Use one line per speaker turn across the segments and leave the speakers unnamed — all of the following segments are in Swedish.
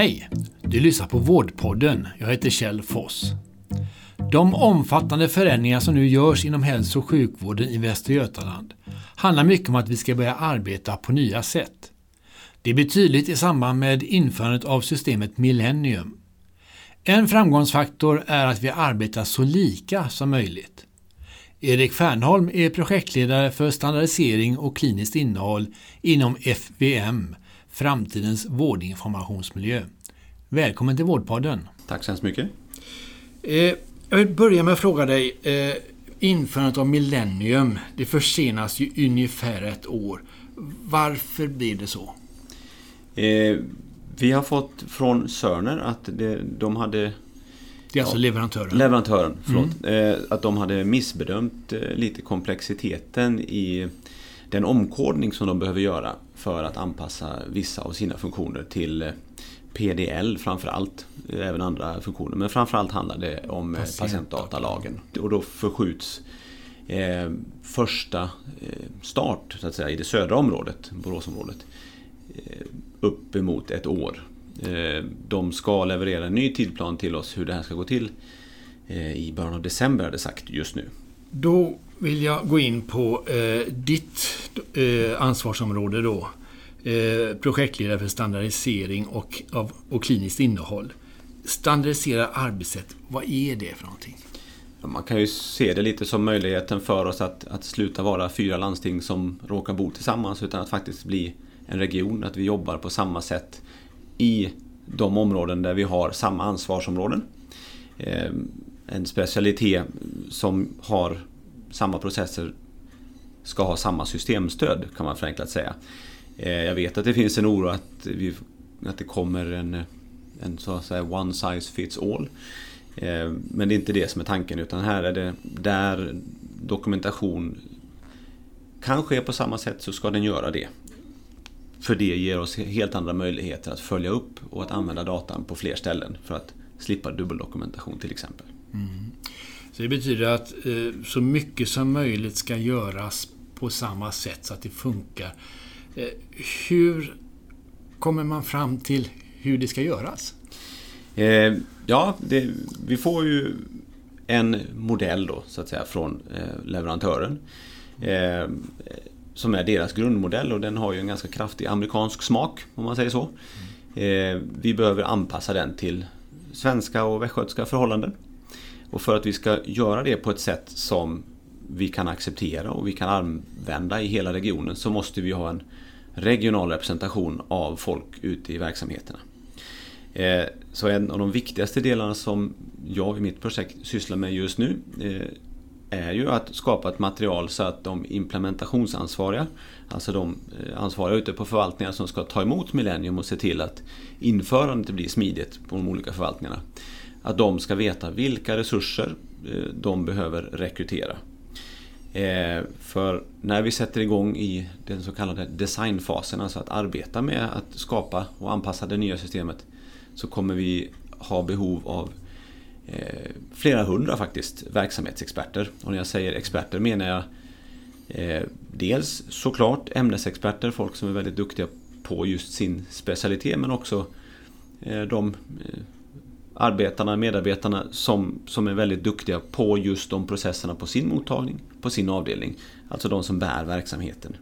Hej! Du lyssnar på Vårdpodden. Jag heter Kjell Foss. De omfattande förändringar som nu görs inom hälso och sjukvården i Västra Götaland handlar mycket om att vi ska börja arbeta på nya sätt. Det blir tydligt i samband med införandet av systemet Millennium. En framgångsfaktor är att vi arbetar så lika som möjligt. Erik Fernholm är projektledare för standardisering och kliniskt innehåll inom FVM, Framtidens vårdinformationsmiljö. Välkommen till Vårdpodden.
Tack så hemskt mycket.
Eh, jag vill börja med att fråga dig. Eh, införandet av Millennium, det försenas ju ungefär ett år. Varför blir det så?
Eh, vi har fått från Sörner att det, de hade
det är alltså ja, leverantören?
Leverantören, förlåt. Mm. Eh, att de hade missbedömt eh, lite komplexiteten i den omkodning som de behöver göra för att anpassa vissa av sina funktioner till eh, PDL framförallt. Även andra funktioner. Men framförallt handlar det om patientdatalagen. Och då förskjuts eh, första eh, start så att säga, i det södra området, Boråsområdet, eh, uppemot ett år. Eh, de ska leverera en ny tidplan till oss hur det här ska gå till eh, i början av december det sagt just nu.
Då vill jag gå in på eh, ditt eh, ansvarsområde då. Eh, projektledare för standardisering och, av, och kliniskt innehåll. Standardisera arbetssätt, vad är det för någonting?
Man kan ju se det lite som möjligheten för oss att, att sluta vara fyra landsting som råkar bo tillsammans utan att faktiskt bli en region, att vi jobbar på samma sätt i de områden där vi har samma ansvarsområden. Eh, en specialitet som har samma processer ska ha samma systemstöd kan man förenklat säga. Eh, jag vet att det finns en oro att, vi, att det kommer en, en så att säga one size fits all. Eh, men det är inte det som är tanken utan här är det där dokumentation kan ske på samma sätt så ska den göra det. För det ger oss helt andra möjligheter att följa upp och att använda datan på fler ställen för att slippa dubbeldokumentation till exempel. Mm.
Det betyder att eh, så mycket som möjligt ska göras på samma sätt så att det funkar. Eh, hur kommer man fram till hur det ska göras?
Eh, ja, det, vi får ju en modell då så att säga från eh, leverantören. Eh, som är deras grundmodell och den har ju en ganska kraftig amerikansk smak om man säger så. Eh, vi behöver anpassa den till svenska och västgötska förhållanden. Och för att vi ska göra det på ett sätt som vi kan acceptera och vi kan använda i hela regionen så måste vi ha en regional representation av folk ute i verksamheterna. Eh, så en av de viktigaste delarna som jag i mitt projekt sysslar med just nu eh, är ju att skapa ett material så att de implementationsansvariga, alltså de eh, ansvariga ute på förvaltningar som ska ta emot Millennium och se till att införandet blir smidigt på de olika förvaltningarna. Att de ska veta vilka resurser eh, de behöver rekrytera. Eh, för när vi sätter igång i den så kallade designfasen, alltså att arbeta med att skapa och anpassa det nya systemet, så kommer vi ha behov av eh, flera hundra faktiskt verksamhetsexperter. Och när jag säger experter menar jag dels såklart ämnesexperter, folk som är väldigt duktiga på just sin specialitet men också de arbetarna, medarbetarna som, som är väldigt duktiga på just de processerna på sin mottagning, på sin avdelning. Alltså de som bär verksamheten.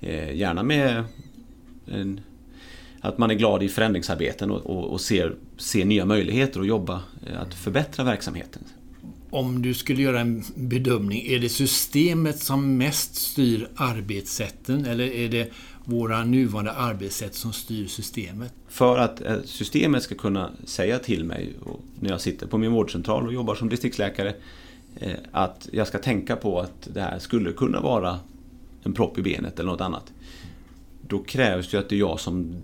Eh, gärna med en att man är glad i förändringsarbeten och, och, och ser, ser nya möjligheter att jobba, eh, att förbättra verksamheten.
Om du skulle göra en bedömning, är det systemet som mest styr arbetssätten eller är det våra nuvarande arbetssätt som styr systemet?
För att eh, systemet ska kunna säga till mig när jag sitter på min vårdcentral och jobbar som distriktsläkare eh, att jag ska tänka på att det här skulle kunna vara en propp i benet eller något annat då krävs det att det är jag som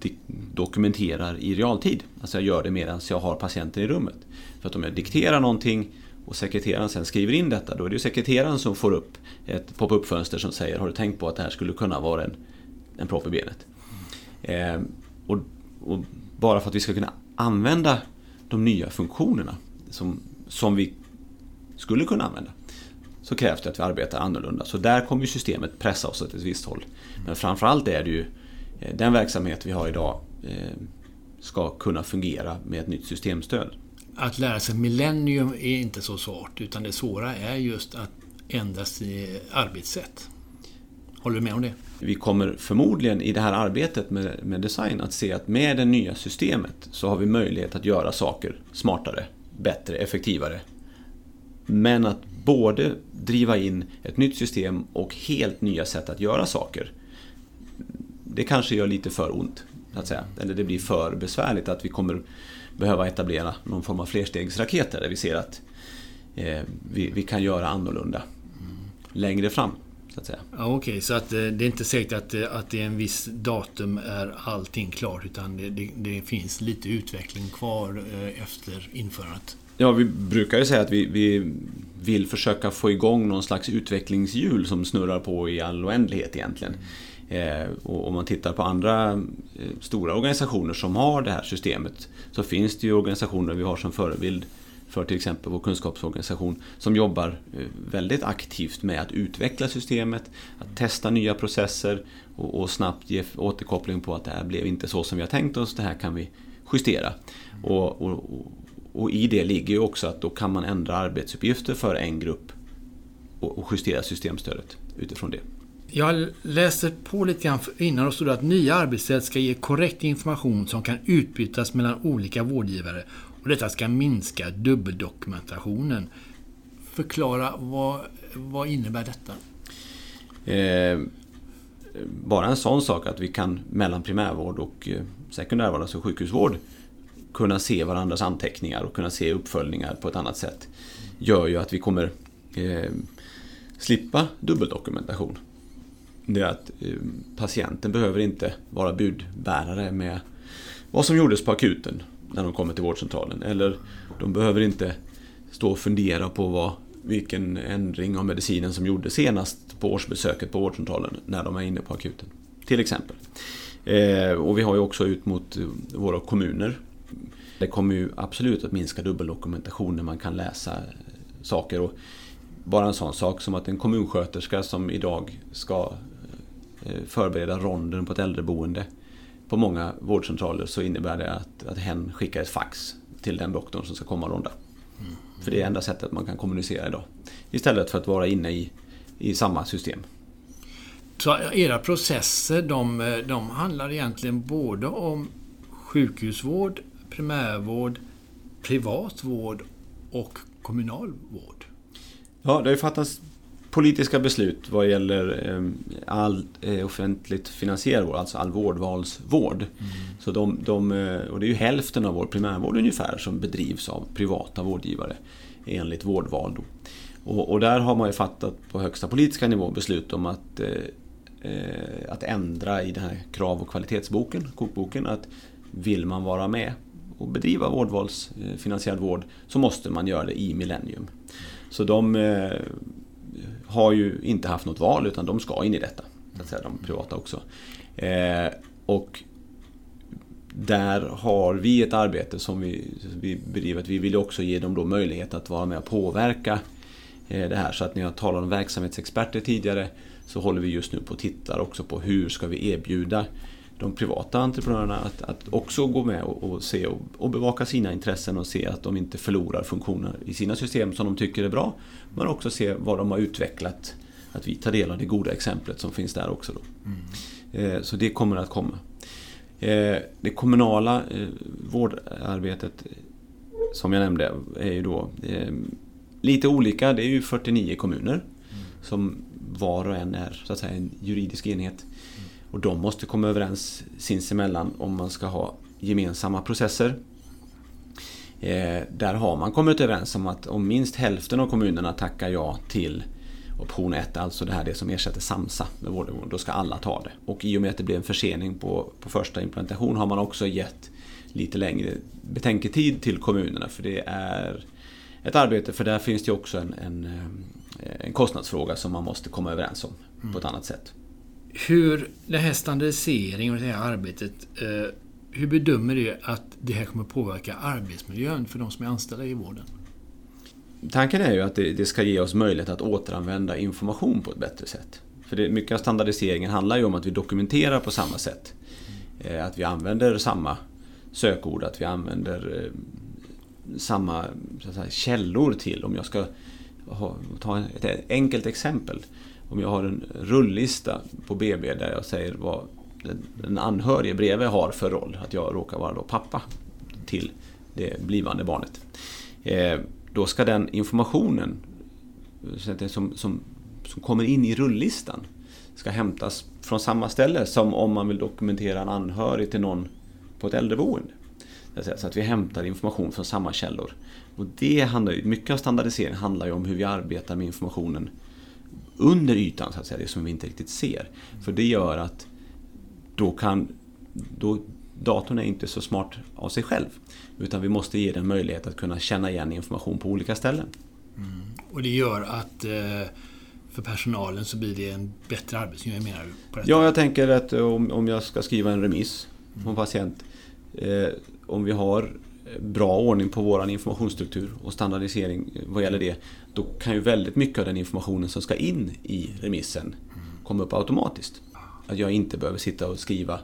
dokumenterar i realtid. Alltså jag gör det medan jag har patienten i rummet. För att om jag dikterar någonting och sekreteraren sen skriver in detta, då är det ju sekreteraren som får upp ett pop-up fönster som säger Har du tänkt på att det här skulle kunna vara en, en propp i benet? Eh, och, och, bara för att vi ska kunna använda de nya funktionerna som, som vi skulle kunna använda så krävs det att vi arbetar annorlunda. Så där kommer systemet pressa oss åt ett visst håll. Men framförallt är det ju eh, den verksamhet vi har idag eh, ska kunna fungera med ett nytt systemstöd.
Att lära sig Millennium är inte så svårt, utan det svåra är just att ändra sitt arbetssätt. Håller du med om det?
Vi kommer förmodligen i det här arbetet med, med design att se att med det nya systemet så har vi möjlighet att göra saker smartare, bättre, effektivare. Men att både driva in ett nytt system och helt nya sätt att göra saker. Det kanske gör lite för ont, att säga. Eller det blir för besvärligt att vi kommer behöva etablera någon form av flerstegsraketer där vi ser att eh, vi, vi, kan göra annorlunda längre fram. Så att säga.
Ja, Okej, okay. så att, eh, det är inte säkert att, eh, att det är en viss datum är allting klart utan det, det, det finns lite utveckling kvar eh, efter införandet.
Ja, vi brukar ju säga att vi, vi vill försöka få igång någon slags utvecklingshjul som snurrar på i all oändlighet egentligen. Eh, och om man tittar på andra eh, stora organisationer som har det här systemet så finns det ju organisationer vi har som förebild för till exempel vår kunskapsorganisation som jobbar eh, väldigt aktivt med att utveckla systemet, att testa nya processer och, och snabbt ge återkoppling på att det här blev inte så som vi har tänkt oss, det här kan vi justera. Och, och, och i det ligger ju också att då kan man ändra arbetsuppgifter för en grupp och justera systemstödet utifrån det.
Jag läser på lite grann innan och stod att nya arbetssätt ska ge korrekt information som kan utbytas mellan olika vårdgivare och detta ska minska dubbeldokumentationen. Förklara, vad, vad innebär detta?
Eh, bara en sån sak att vi kan mellan primärvård och eh, sekundärvård, alltså sjukhusvård, kunna se varandras anteckningar och kunna se uppföljningar på ett annat sätt gör ju att vi kommer eh, slippa dubbeldokumentation. Det är att eh, patienten behöver inte vara budbärare med vad som gjordes på akuten när de kommer till vårdcentralen. Eller de behöver inte stå och fundera på vad, vilken ändring av medicinen som gjordes senast på årsbesöket på vårdcentralen när de är inne på akuten. Till exempel. Eh, och vi har ju också ut mot våra kommuner. Det kommer ju absolut att minska dubbeldokumentation när man kan läsa saker. Och bara en sån sak som att en kommunsköterska som idag ska eh, förbereda ronden på ett äldreboende på många vårdcentraler så innebär det att, att hen skickar ett fax till den doktorn som ska komma och ronda. Mm. För det är enda sättet man kan kommunicera idag. Istället för att vara inne i, i samma system.
Så era processer de, de handlar egentligen både om sjukhusvård, primärvård, privat vård och kommunal vård?
Ja, det har ju fattats politiska beslut vad gäller ehm, all eh, offentligt finansierad vård, alltså all vårdvalsvård. Mm. Så de, de, eh, och det är ju hälften av vår primärvård ungefär som bedrivs av privata vårdgivare enligt vårdval. Och, och, där har man ju fattat på högsta politiska nivå beslut om att, eh, att ändra i den här krav och kvalitetsboken, kokboken, att vill man vara med och bedriva vårdvalsfinansierad vård så måste man göra det i Millennium. Så de har ju inte haft något val utan de ska in i detta. Så att säga, de privata också. Eh, och där har vi ett arbete som vi, vi bedriver. Vi vill också ge dem då möjlighet att vara med och påverka eh, det här. Så att när jag talade om verksamhetsexperter tidigare så håller vi just nu på att titta också på hur ska vi erbjuda de privata entreprenörerna att, att också gå med och, och se och, och, bevaka sina intressen och se att de inte förlorar funktioner i sina system som de tycker är bra. Men också se vad de har utvecklat. Att vi tar del av det goda exemplet som finns där också. Mm. Eh, så det kommer att komma. Eh, det kommunala eh, vårdarbetet som jag nämnde är ju då eh, lite olika. Det är ju 49 kommuner mm. som var och en är så att säga en juridisk enhet. Och de måste komma överens sinsemellan om man ska ha gemensamma processer. Eh, där har man kommit överens om att om minst hälften av kommunerna tackar ja till option 1, alltså det här det som ersätter SAMSA med vårdnivån, då ska alla ta det. Och i och med att det blev en försening på, på första implementation har man också gett lite längre betänketid till kommunerna för det är ett arbete för där finns det också en, en, eh, en kostnadsfråga som man måste komma överens om mm. på ett annat sätt
hur den här standardiseringen och det här arbetet, eh, hur bedömer du att det här kommer påverka arbetsmiljön för de som är anställda i vården?
Tanken är ju att det, ska ge oss möjlighet att återanvända information på ett bättre sätt. För det, mycket av standardiseringen handlar ju om att vi dokumenterar på samma sätt. Eh, att vi använder samma sökord, att vi använder eh, samma säga, källor till. Om jag ska ha, ta ett enkelt exempel. Om jag har en rullista på BB där jag säger vad den anhörige bredvid har för roll. Att jag råkar vara då pappa till det blivande barnet. Eh, då ska den informationen som, som, som kommer in i rulllistan ska hämtas från samma ställe som om man vill dokumentera en anhörig till någon på ett äldreboende. Så att vi hämtar information från samma källor. Och det handlar ju, mycket av standardisering handlar ju om hur vi arbetar med informationen under ytan, så att säga, det som vi inte riktigt ser. För det gör att då kan då, datorn är inte så smart av sig själv. Utan vi måste ge den möjlighet att kunna känna igen information på olika ställen.
Mm. Och det gör att eh, för personalen så blir det en bättre arbetsmiljö menar du?
Ja, jag tänker att om, om jag ska skriva en remiss på en patient. Eh, om vi har bra ordning på vår informationsstruktur och standardisering vad gäller det. Då kan ju väldigt mycket av den informationen som ska in i remissen komma upp automatiskt. Att jag inte behöver sitta och skriva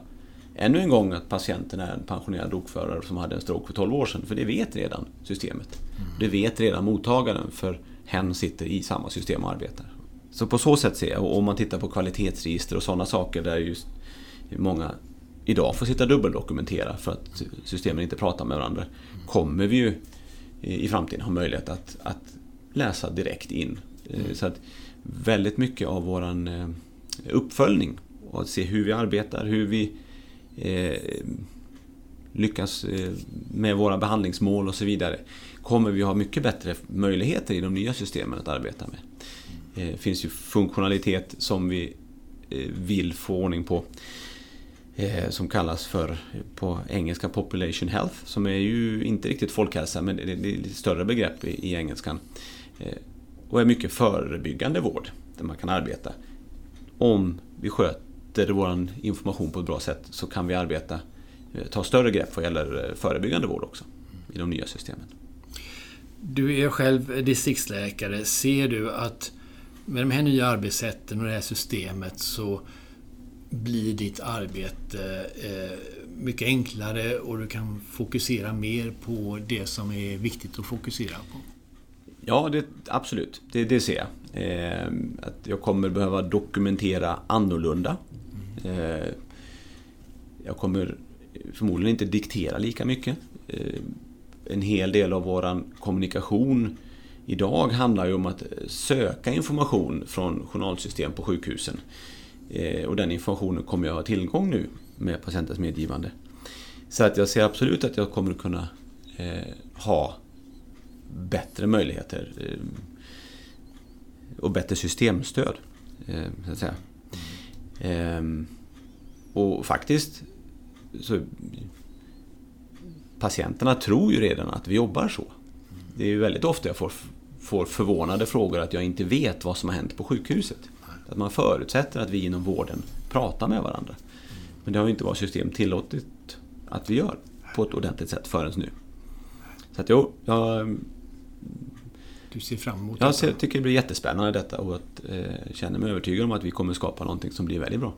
ännu en gång att patienten är en pensionerad lokförare som hade en stroke för 12 år sedan. För det vet redan systemet. Det vet redan mottagaren för hen sitter i samma system och arbetar. Så på så sätt ser jag, och om man tittar på kvalitetsregister och sådana saker där just många idag får sitta och dubbeldokumentera för att systemen inte pratar med varandra. Kommer vi ju i framtiden ha möjlighet att, att läsa direkt in. Mm. Så att väldigt mycket av våran eh, uppföljning och att se hur vi arbetar, hur vi eh, lyckas eh, med våra behandlingsmål och så vidare kommer vi ha mycket bättre möjligheter i de nya systemen att arbeta med. Det finns ju funktionalitet som vi vill få ordning på eh, Eh, som kallas för på engelska Population Health som är ju inte riktigt folkhälsa men det är ett större begrepp i, i engelskan. Eh, och är mycket förebyggande vård där man kan arbeta. Om vi sköter vår information på ett bra sätt så kan vi arbeta, eh, ta större grepp vad gäller eh, förebyggande vård också i de nya systemen.
Du är själv distriktsläkare. Ser du att med de här nya arbetssätten och det här systemet så blir ditt arbete eh, mycket enklare och du kan fokusera mer på det som är viktigt att fokusera på.
Ja, det, absolut. Det, det ser jag. Eh, att jag kommer behöva dokumentera annorlunda. Eh, jag kommer förmodligen inte diktera lika mycket. Eh, en hel del av vår kommunikation idag handlar ju om att söka information från journalsystem på sjukhusen. Eh, och den informationen kommer jag ha tillgång nu med patientens medgivande. Så att jag ser absolut att jag kommer kunna eh, ha bättre möjligheter eh, och bättre systemstöd. Så att säga. Ehm, och faktiskt så patienterna tror ju redan att vi jobbar så. Det är ju väldigt ofta jag får, får förvånade frågor att jag inte vet vad som har hänt på sjukhuset. Att man förutsätter att vi inom vården pratar med varandra. Men det har inte vårt system tillåtit att vi gör på ett ordentligt sätt förrän nu. Så att jo, jag...
Du ser fram emot
Jag ser, tycker det blir jättespännande detta och att, eh, känner mig övertygad om att vi kommer skapa någonting som blir väldigt bra.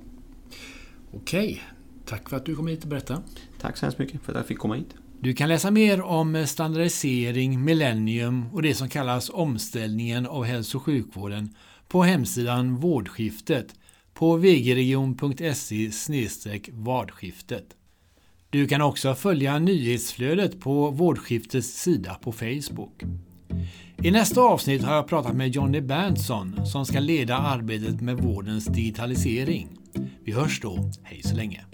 Okej, tack för att du kom hit och berättade.
Tack så hemskt mycket för att jag fick komma hit.
Du kan läsa mer om standardisering, millennium och det som kallas omställningen av hälso och sjukvården på hemsidan Vårdskiftet på vgregion.se vardskiftet. Du kan också följa nyhetsflödet på Vårdskiftets sida på Facebook. I nästa avsnitt har jag pratat med Jonny Berntsson som ska leda arbetet med vårdens digitalisering. Vi hörs då. Hej så länge!